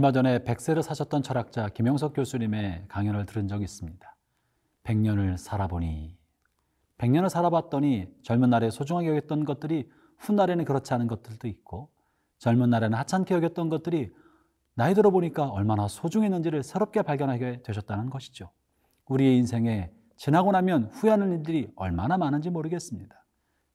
얼마 전에 백세를 사셨던 철학자 김영석 교수님의 강연을 들은 적이 있습니다. 100년을 살아보니 100년을 살아봤더니 젊은 날에 소중하게 여겼던 것들이 훗날에는 그렇지 않은 것들도 있고 젊은 날에는 하찮게 여겼던 것들이 나이 들어 보니까 얼마나 소중했는지를 새롭게 발견하게 되셨다는 것이죠. 우리의 인생에 지나고 나면 후회하는 일들이 얼마나 많은지 모르겠습니다.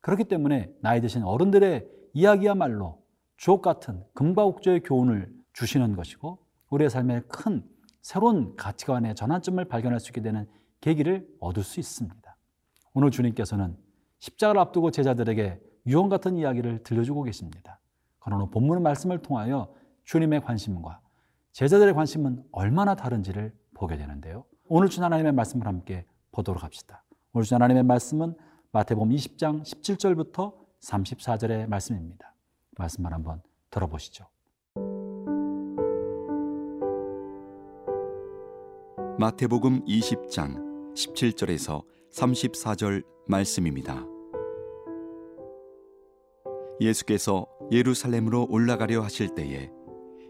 그렇기 때문에 나이 드신 어른들의 이야기야말로 주옥 같은 금과 옥조의 교훈을 주시는 것이고 우리의 삶에 큰 새로운 가치관의 전환점을 발견할 수 있게 되는 계기를 얻을 수 있습니다. 오늘 주님께서는 십자가를 앞두고 제자들에게 유언 같은 이야기를 들려주고 계십니다. 그러나 본문 말씀을 통하여 주님의 관심과 제자들의 관심은 얼마나 다른지를 보게 되는데요. 오늘 주 하나님의 말씀을 함께 보도록 합시다. 오늘 주 하나님의 말씀은 마태복음 20장 17절부터 34절의 말씀입니다. 말씀을 한번 들어보시죠. 마태복음 20장 17절에서 34절 말씀입니다. 예수께서 예루살렘으로 올라가려 하실 때에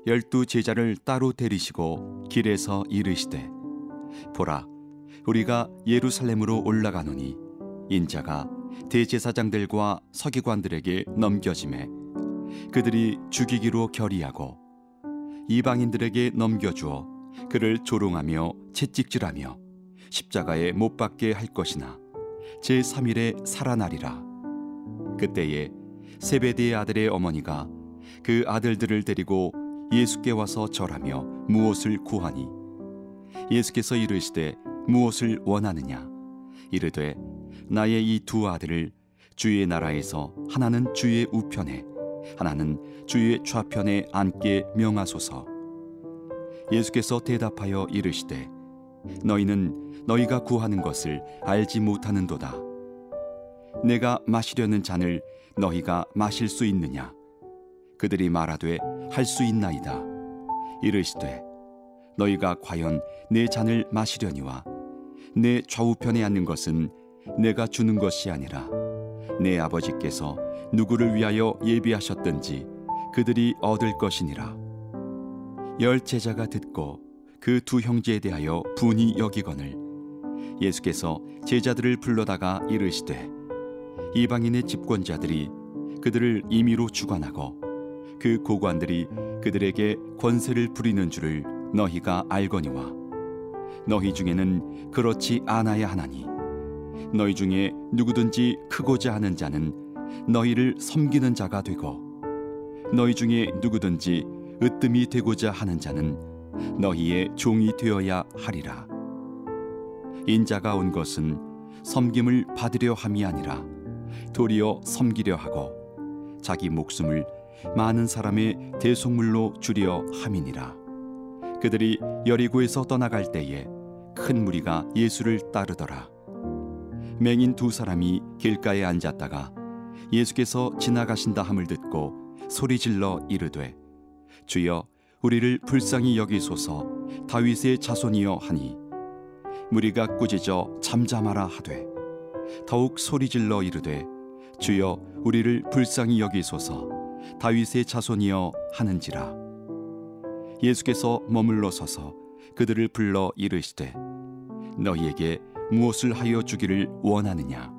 열두 제자를 따로 데리시고 길에서 이르시되 보라 우리가 예루살렘으로 올라가노니 인자가 대제사장들과 서기관들에게 넘겨짐에 그들이 죽이기로 결의하고 이방인들에게 넘겨주어 그를 조롱하며 채찍질하며 십자가에 못 박게 할 것이나 제 3일에 살아나리라. 그때에 세베대의 아들의 어머니가 그 아들들을 데리고 예수께 와서 절하며 무엇을 구하니? 예수께서 이르시되 무엇을 원하느냐? 이르되 나의 이 두 아들을 주의 나라에서 하나는 주의 우편에 하나는 주의 좌편에 앉게 명하소서 예수께서 대답하여 이르시되 너희는 너희가 구하는 것을 알지 못하는도다. 내가 마시려는 잔을 너희가 마실 수 있느냐? 그들이 말하되 할 수 있나이다. 이르시되 너희가 과연 내 잔을 마시려니와 내 좌우편에 앉는 것은 내가 주는 것이 아니라 내 아버지께서 누구를 위하여 예비하셨든지 그들이 얻을 것이니라 열 제자가 듣고 그 두 형제에 대하여 분이 여기거늘 예수께서 제자들을 불러다가 이르시되 이방인의 집권자들이 그들을 임의로 주관하고 그 고관들이 그들에게 권세를 부리는 줄을 너희가 알거니와 너희 중에는 그렇지 않아야 하나니 너희 중에 누구든지 크고자 하는 자는 너희를 섬기는 자가 되고 너희 중에 누구든지 으뜸이 되고자 하는 자는 너희의 종이 되어야 하리라. 인자가 온 것은 섬김을 받으려 함이 아니라 도리어 섬기려 하고 자기 목숨을 많은 사람의 대속물로 주려 함이니라. 그들이 여리고에서 떠나갈 때에 큰 무리가 예수를 따르더라. 맹인 두 사람이 길가에 앉았다가 예수께서 지나가신다 함을 듣고 소리 질러 이르되 주여 우리를 불쌍히 여기소서. 다윗의 자손이여 하니 무리가 꾸짖어 잠잠하라 하되 더욱 소리질러 이르되 주여 우리를 불쌍히 여기소서. 다윗의 자손이여 하는지라. 예수께서 머물러 서서 그들을 불러 이르시되 너희에게 무엇을 하여 주기를 원하느냐?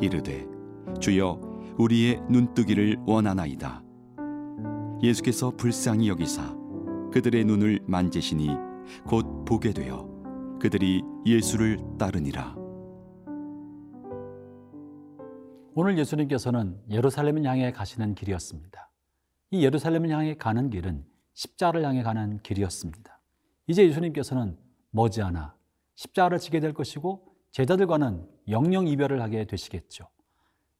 이르되 주여 우리의 눈뜨기를 원하나이다 예수께서 불쌍히 여기사 그들의 눈을 만지시니 곧 보게 되어 그들이 예수를 따르니라 오늘 예수님께서는 예루살렘을 향해 가시는 길이었습니다. 이 예루살렘을 향해 가는 길은 십자를 향해 가는 길이었습니다. 이제 예수님께서는 머지않아 십자를 지게 될 것이고 제자들과는 영영 이별을 하게 되시겠죠.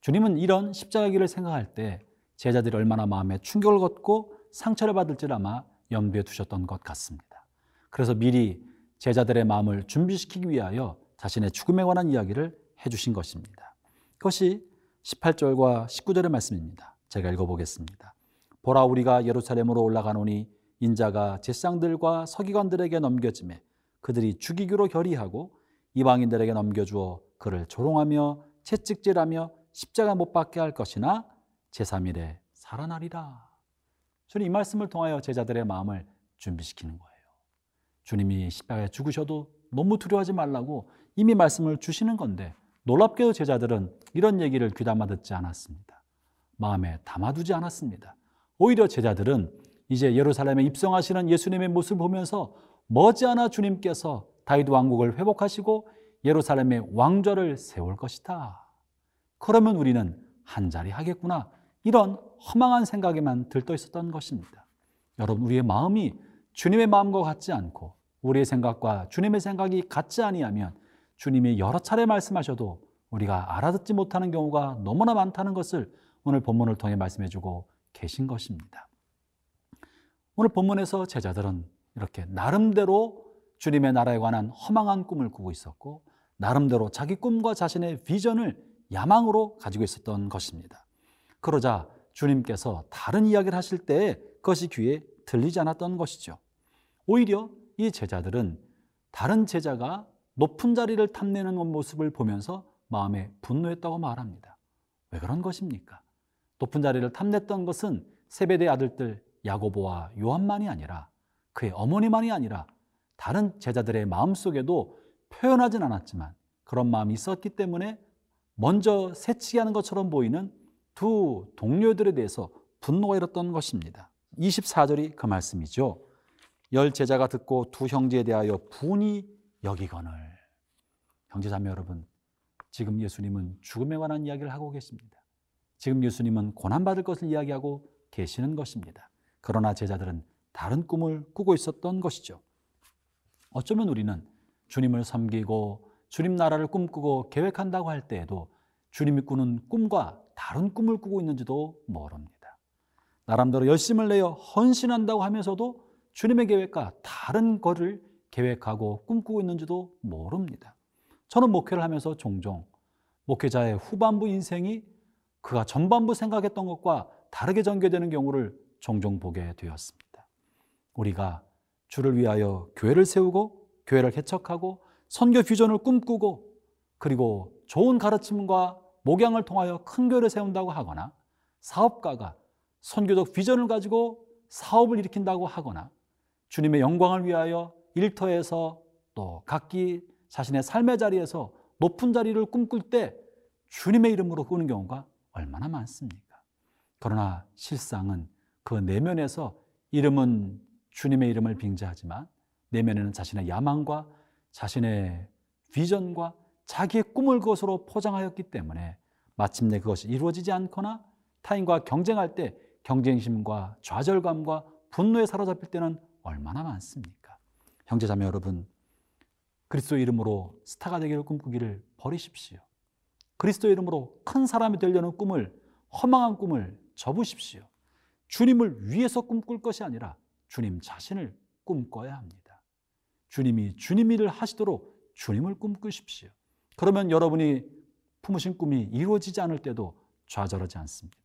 주님은 이런 십자가 길을 생각할 때 제자들이 얼마나 마음에 충격을 걷고 상처를 받을지를 아마 염두에 두셨던 것 같습니다. 그래서 미리 제자들의 마음을 준비시키기 위하여 자신의 죽음에 관한 이야기를 해주신 것입니다. 그것이 18절과 19절의 말씀입니다. 제가 읽어보겠습니다. 보라 우리가 예루살렘으로 올라가노니 인자가 제상들과 서기관들에게 넘겨짐에 그들이 죽이기로 결의하고 이방인들에게 넘겨주어 그를 조롱하며 채찍질하며 십자가 못 박게 할 것이나 제3일에 살아나리라. 저는 이 말씀을 통하여 제자들의 마음을 준비시키는 거예요. 주님이 십자가에 죽으셔도 너무 두려워하지 말라고 이미 말씀을 주시는 건데 놀랍게도 제자들은 이런 얘기를 귀담아 듣지 않았습니다. 마음에 담아두지 않았습니다. 오히려 제자들은 이제 예루살렘에 입성하시는 예수님의 모습을 보면서 머지않아 주님께서 다윗 왕국을 회복하시고 예루살렘에 왕좌를 세울 것이다. 그러면 우리는 한 자리 하겠구나. 이런 허망한 생각에만 들떠 있었던 것입니다. 여러분, 우리의 마음이 주님의 마음과 같지 않고 우리의 생각과 주님의 생각이 같지 아니하면 주님이 여러 차례 말씀하셔도 우리가 알아듣지 못하는 경우가 너무나 많다는 것을 오늘 본문을 통해 말씀해 주고 계신 것입니다. 오늘 본문에서 제자들은 이렇게 나름대로 주님의 나라에 관한 허망한 꿈을 꾸고 있었고 나름대로 자기 꿈과 자신의 비전을 야망으로 가지고 있었던 것입니다. 그러자 주님께서 다른 이야기를 하실 때 그것이 귀에 들리지 않았던 것이죠. 오히려 이 제자들은 다른 제자가 높은 자리를 탐내는 모습을 보면서 마음에 분노했다고 말합니다. 왜 그런 것입니까? 높은 자리를 탐냈던 것은 세베대 아들들 야고보와 요한만이 아니라 그의 어머니만이 아니라 다른 제자들의 마음 속에도 표현하진 않았지만 그런 마음이 있었기 때문에 먼저 새치기 하는 것처럼 보이는 두 동료들에 대해서 분노가 일었던 것입니다. 24절이 그 말씀이죠. 열 제자가 듣고 두 형제에 대하여 분이 여기거늘. 형제자매 여러분, 지금 예수님은 죽음에 관한 이야기를 하고 계십니다. 지금 예수님은 고난받을 것을 이야기하고 계시는 것입니다. 그러나 제자들은 다른 꿈을 꾸고 있었던 것이죠. 어쩌면 우리는 주님을 섬기고 주님 나라를 꿈꾸고 계획한다고 할 때에도 주님이 꾸는 꿈과 다른 꿈을 꾸고 있는지도 모릅니다. 나름대로 열심을 내어 헌신한다고 하면서도 주님의 계획과 다른 것을 계획하고 꿈꾸고 있는지도 모릅니다. 저는 목회를 하면서 종종 목회자의 후반부 인생이 그가 전반부 생각했던 것과 다르게 전개되는 경우를 종종 보게 되었습니다. 우리가 주를 위하여 교회를 세우고 교회를 개척하고 선교 비전을 꿈꾸고 그리고 좋은 가르침과 목양을 통하여 큰 교회를 세운다고 하거나 사업가가 선교적 비전을 가지고 사업을 일으킨다고 하거나 주님의 영광을 위하여 일터에서 또 각기 자신의 삶의 자리에서 높은 자리를 꿈꿀 때 주님의 이름으로 꾸는 경우가 얼마나 많습니까? 그러나 실상은 그 내면에서 이름은 주님의 이름을 빙자하지만 내면에는 자신의 야망과 자신의 비전과 자기의 꿈을 그것으로 포장하였기 때문에 마침내 그것이 이루어지지 않거나 타인과 경쟁할 때 경쟁심과 좌절감과 분노에 사로잡힐 때는 얼마나 많습니까? 형제자매 여러분, 그리스도 이름으로 스타가 되기를 꿈꾸기를 버리십시오. 그리스도 이름으로 큰 사람이 되려는 꿈을 허망한 꿈을 접으십시오. 주님을 위해서 꿈꿀 것이 아니라 주님 자신을 꿈꿔야 합니다. 주님이 주님 일을 하시도록 주님을 꿈꾸십시오. 그러면 여러분이 품으신 꿈이 이루어지지 않을 때도 좌절하지 않습니다.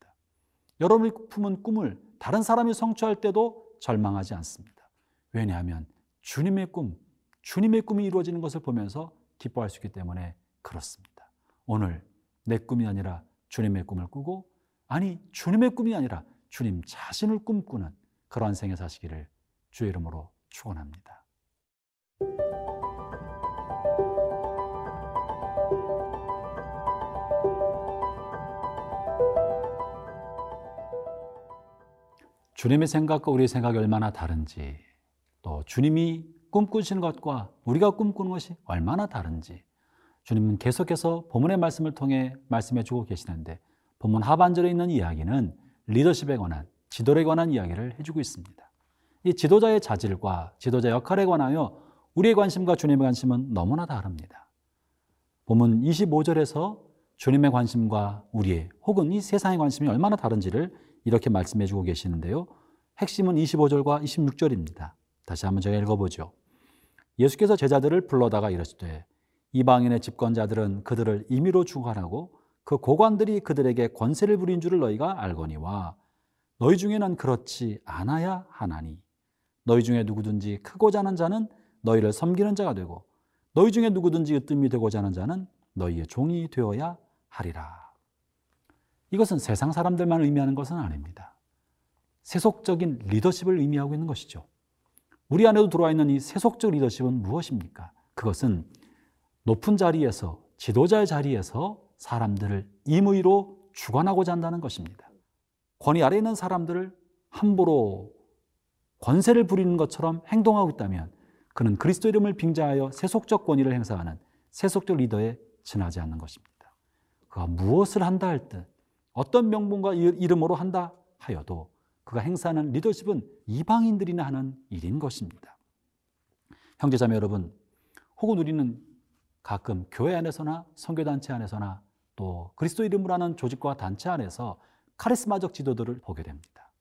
여러분이 품은 꿈을 다른 사람이 성취할 때도 절망하지 않습니다. 왜냐하면 주님의 꿈, 주님의 꿈이 이루어지는 것을 보면서 기뻐할 수 있기 때문에 그렇습니다. 오늘 내 꿈이 아니라 주님의 꿈을 꾸고 아니 주님의 꿈이 아니라 주님 자신을 꿈꾸는 그러한 생애 사시기를 주의 이름으로 축원합니다. 주님의 생각과 우리의 생각이 얼마나 다른지, 또 주님이 꿈꾸시는 것과 우리가 꿈꾸는 것이 얼마나 다른지, 주님은 계속해서 본문의 말씀을 통해 말씀해 주고 계시는데, 본문 하반절에 있는 이야기는 리더십에 관한, 지도에 관한 이야기를 해주고 있습니다. 이 지도자의 자질과 지도자 역할에 관하여 우리의 관심과 주님의 관심은 너무나 다릅니다. 본문 25절에서 주님의 관심과 우리의 혹은 이 세상의 관심이 얼마나 다른지를 이렇게 말씀해 주고 계시는데요. 핵심은 25절과 26절입니다. 다시 한번 제가 읽어보죠. 예수께서 제자들을 불러다가 이르시되 이방인의 집권자들은 그들을 임의로 죽어하라고 그 고관들이 그들에게 권세를 부린 줄을 너희가 알거니와 너희 중에는 그렇지 않아야 하나니 너희 중에 누구든지 크고자 하는 자는 너희를 섬기는 자가 되고 너희 중에 누구든지 으뜸이 되고자 하는 자는 너희의 종이 되어야 하리라. 이것은 세상 사람들만 의미하는 것은 아닙니다. 세속적인 리더십을 의미하고 있는 것이죠. 우리 안에도 들어와 있는 이 세속적 리더십은 무엇입니까? 그것은 높은 자리에서 지도자의 자리에서 사람들을 임의로 주관하고자 한다는 것입니다. 권위 아래 있는 사람들을 함부로 권세를 부리는 것처럼 행동하고 있다면 그는 그리스도 이름을 빙자하여 세속적 권위를 행사하는 세속적 리더에 지나지 않는 것입니다. 그가 무엇을 한다 할 때, 어떤 명분과 이름으로 한다 하여도 그가 행사하는 리더십은 이방인들이나 하는 일인 것입니다. 형제자매 여러분, 혹은 우리는 가끔 교회 안에서나 선교단체 안에서나 또 그리스도 이름으로 하는 조직과 단체 안에서 카리스마적 지도들을 보게 됩니다.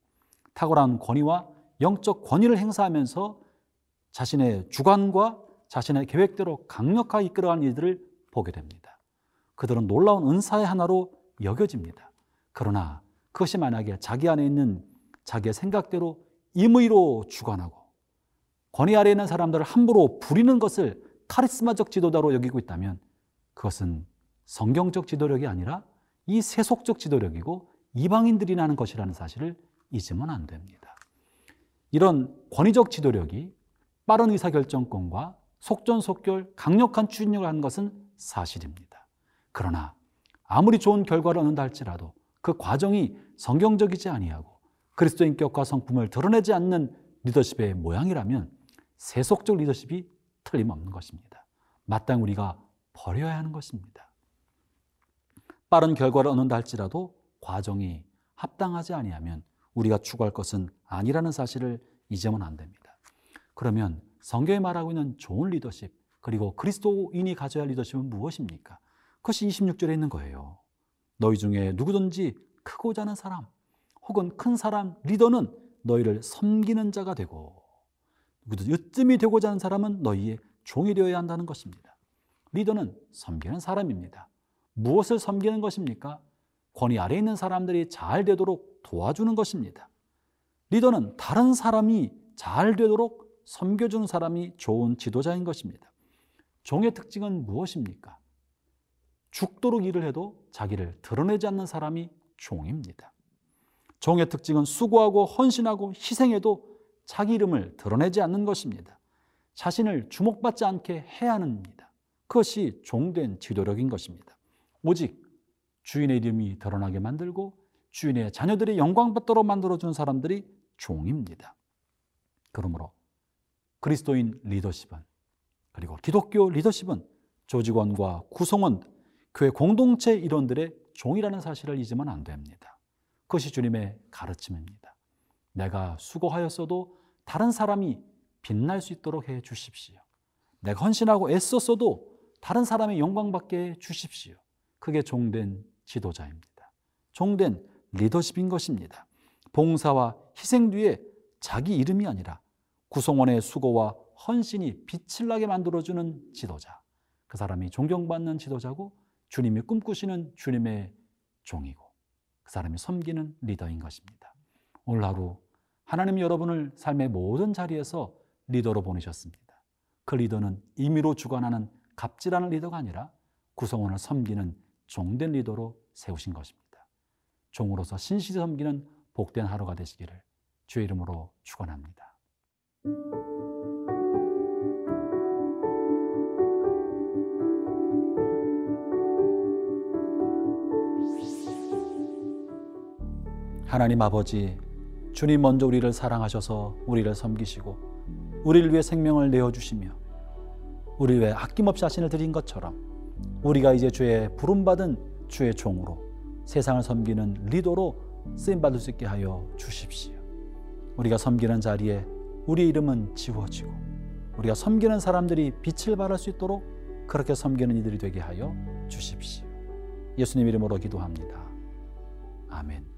탁월한 권위와 영적 권위를 행사하면서 자신의 주관과 자신의 계획대로 강력하게 이끌어가는 일들을 보게 됩니다. 그들은 놀라운 은사의 하나로 여겨집니다. 그러나 그것이 만약에 자기 안에 있는 자기의 생각대로 임의로 주관하고 권위 아래 있는 사람들을 함부로 부리는 것을 카리스마적 지도자로 여기고 있다면 그것은 성경적 지도력이 아니라 이 세속적 지도력이고 이방인들이 나는 것이라는 사실을 잊으면 안 됩니다. 이런 권위적 지도력이 빠른 의사결정권과 속전속결 강력한 추진력을 하는 것은 사실입니다. 그러나 아무리 좋은 결과를 얻는다 할지라도 그 과정이 성경적이지 아니하고 그리스도 인 격과 성품을 드러내지 않는 리더십의 모양이라면 세속적 리더십이 틀림없는 것입니다. 마땅히 우리가 버려야 하는 것입니다. 빠른 결과를 얻는다 할지라도 과정이 합당하지 아니하면 우리가 추구할 것은 아니라는 사실을 잊으면 안 됩니다. 그러면 성경에 말하고 있는 좋은 리더십 그리고 그리스도인이 가져야 할 리더십은 무엇입니까? 그것이 26절에 있는 거예요. 너희 중에 누구든지 크고자 하는 사람 혹은 큰 사람 리더는 너희를 섬기는 자가 되고 누구든 으뜸이 되고자 하는 사람은 너희의 종이 되어야 한다는 것입니다. 리더는 섬기는 사람입니다. 무엇을 섬기는 것입니까? 권위 아래 있는 사람들이 잘 되도록 도와주는 것입니다. 리더는 다른 사람이 잘 되도록 섬겨주는 사람이 좋은 지도자인 것입니다. 종의 특징은 무엇입니까? 죽도록 일을 해도 자기를 드러내지 않는 사람이 종입니다. 종의 특징은 수고하고 헌신하고 희생해도 자기 이름을 드러내지 않는 것입니다. 자신을 주목받지 않게 해야 합니다. 그것이 종된 지도력인 것입니다. 오직 주인의 이름이 드러나게 만들고 주인의 자녀들이 영광받도록 만들어준 사람들이 종입니다. 그러므로 그리스도인 리더십은 그리고 기독교 리더십은 조직원과 구성원, 교회 공동체 일원들의 종이라는 사실을 잊으면 안 됩니다. 그것이 주님의 가르침입니다. 내가 수고하였어도 다른 사람이 빛날 수 있도록 해 주십시오. 내가 헌신하고 애썼어도 다른 사람의 영광받게 해 주십시오. 그게 종된 지도자입니다. 종된 리더십인 것입니다. 봉사와 희생 뒤에 자기 이름이 아니라 구성원의 수고와 헌신이 빛을 나게 만들어주는 지도자. 그 사람이 존경받는 지도자고 주님이 꿈꾸시는 주님의 종이고 그 사람이 섬기는 리더인 것입니다. 오늘 하루 하나님 여러분을 삶의 모든 자리에서 리더로 보내셨습니다. 그 리더는 임의로 주관하는 갑질하는 리더가 아니라 구성원을 섬기는 종된 리더로 세우신 것입니다. 종으로서 신실히 섬기는 복된 하루가 되시기를 주의 이름으로 축원합니다. 하나님 아버지, 주님 먼저 우리를 사랑하셔서 우리를 섬기시고 우리를 위해 생명을 내어 주시며 우리 위해 아낌없이 자신을 드린 것처럼 우리가 이제 주의 부름 받은 주의 종으로 세상을 섬기는 리더로 쓰임 받을 수 있게 하여 주십시오. 우리가 섬기는 자리에 우리 이름은 지워지고 우리가 섬기는 사람들이 빛을 발할 수 있도록 그렇게 섬기는 이들이 되게 하여 주십시오. 예수님 이름으로 기도합니다. 아멘.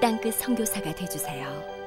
땅끝 선교사가 되주세요.